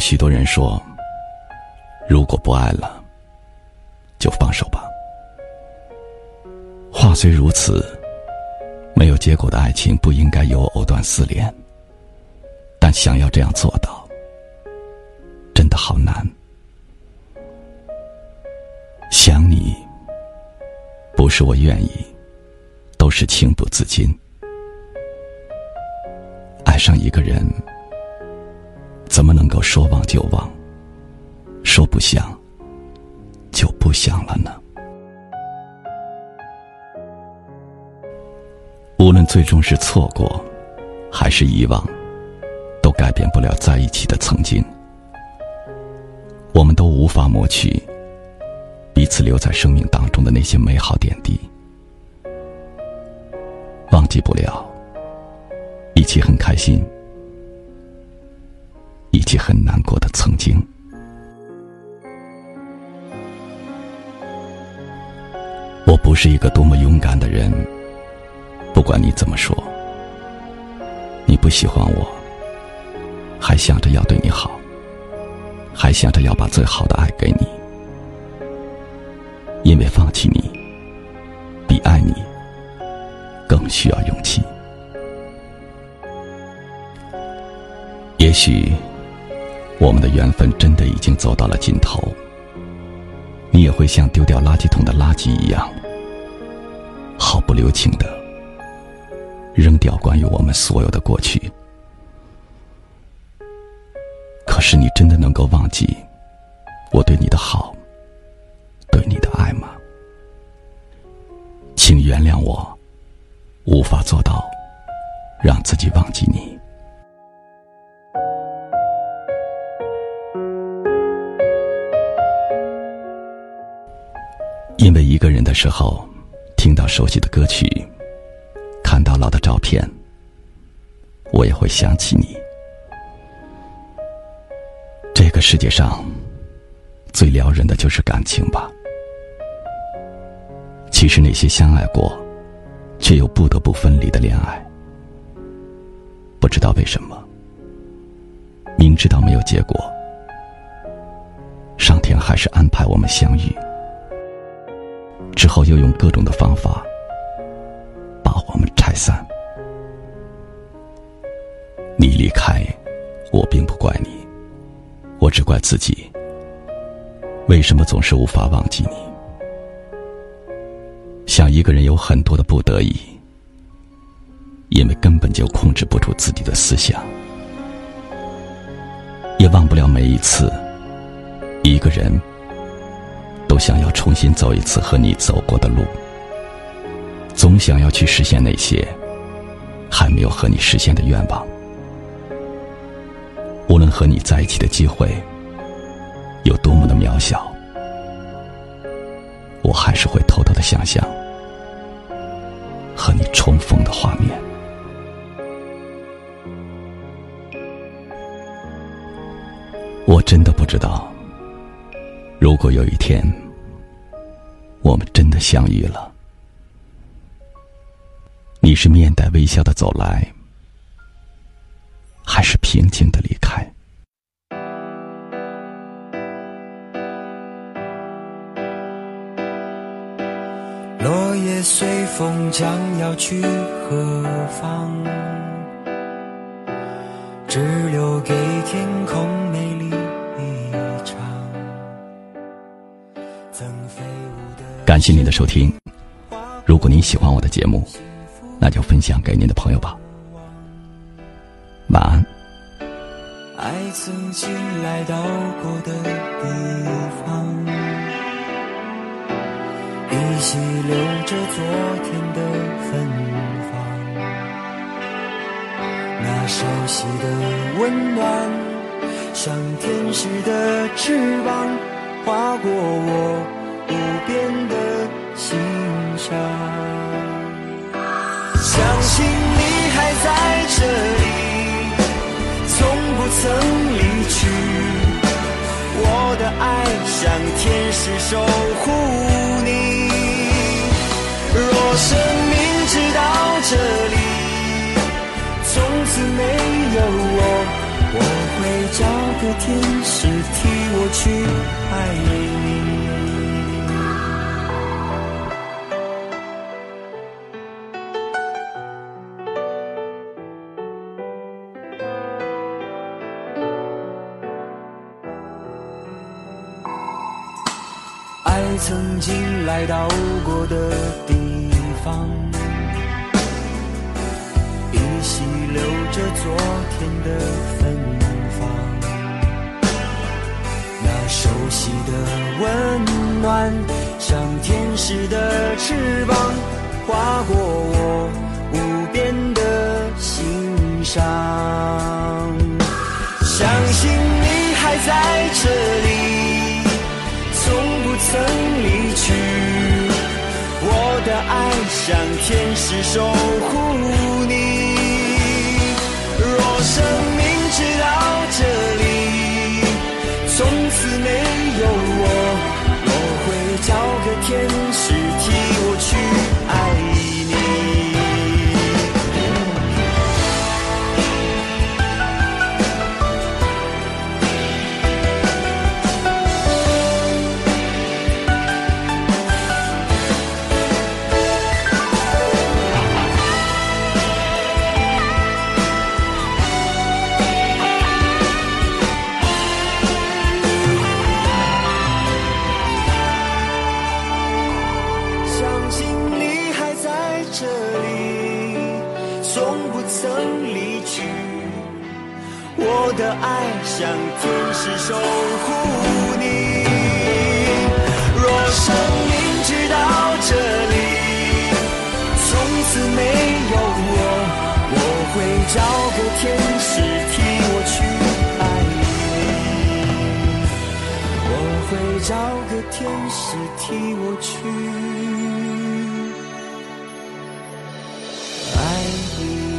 许多人说，如果不爱了，就放手吧。话虽如此，没有结果的爱情不应该有藕断丝连。但想要这样做到，真的好难。想你，不是我愿意，都是情不自禁。爱上一个人，怎么能够说忘就忘？说不想，就不想了呢？无论最终是错过，还是遗忘，都改变不了在一起的曾经。我们都无法抹去彼此留在生命当中的那些美好点滴，忘记不了。一起很开心，一起很难过的曾经。我不是一个多么勇敢的人，不管你怎么说，你不喜欢我，还想着要对你好，还想着要把最好的爱给你，因为放弃你，比爱你更需要勇气。也许，我们的缘分真的已经走到了尽头。你也会像丢掉垃圾桶的垃圾一样，毫不留情的扔掉关于我们所有的过去。可是，你真的能够忘记我对你的好，对你的爱吗？请原谅我，无法做到让自己忘记你。因为一个人的时候，听到熟悉的歌曲，看到老的照片，我也会想起你。这个世界上，最撩人的就是感情吧。其实那些相爱过，却又不得不分离的恋爱，不知道为什么，明知道没有结果，上天还是安排我们相遇。之后又用各种的方法把我们拆散。你离开，我并不怪你，我只怪自己。为什么总是无法忘记你？想一个人有很多的不得已，因为根本就控制不住自己的思想，也忘不了每一次一个人。想要重新走一次和你走过的路，总想要去实现那些还没有和你实现的愿望。无论和你在一起的机会有多么的渺小，我还是会偷偷的想象和你重逢的画面。我真的不知道。如果有一天，我们真的相遇了，你是面带微笑的走来，还是平静的离开？落叶随风将要去何方？只留给天空美丽一场。曾飞舞的。感谢您的收听。如果您喜欢我的节目，那就分享给您的朋友吧。晚安。爱曾经来到过的地方，依稀留着昨天的芬芳，那熟悉的温暖，像天使的翅膀，划过我。不变的心上，相信你还在这里，从不曾离去。我的爱像天使守护你。若生命直到这里，从此没有我，我会找。个天使替我去曾经来到过的地方，依稀留着昨天的芬芳。那熟悉的温暖，像天使的翅膀，划过我让天使守护。从不曾离去。我的爱像天使守护你。若生命直到这里，从此没有我，我会找个天使替我去爱你。我会找个天使替我去。you.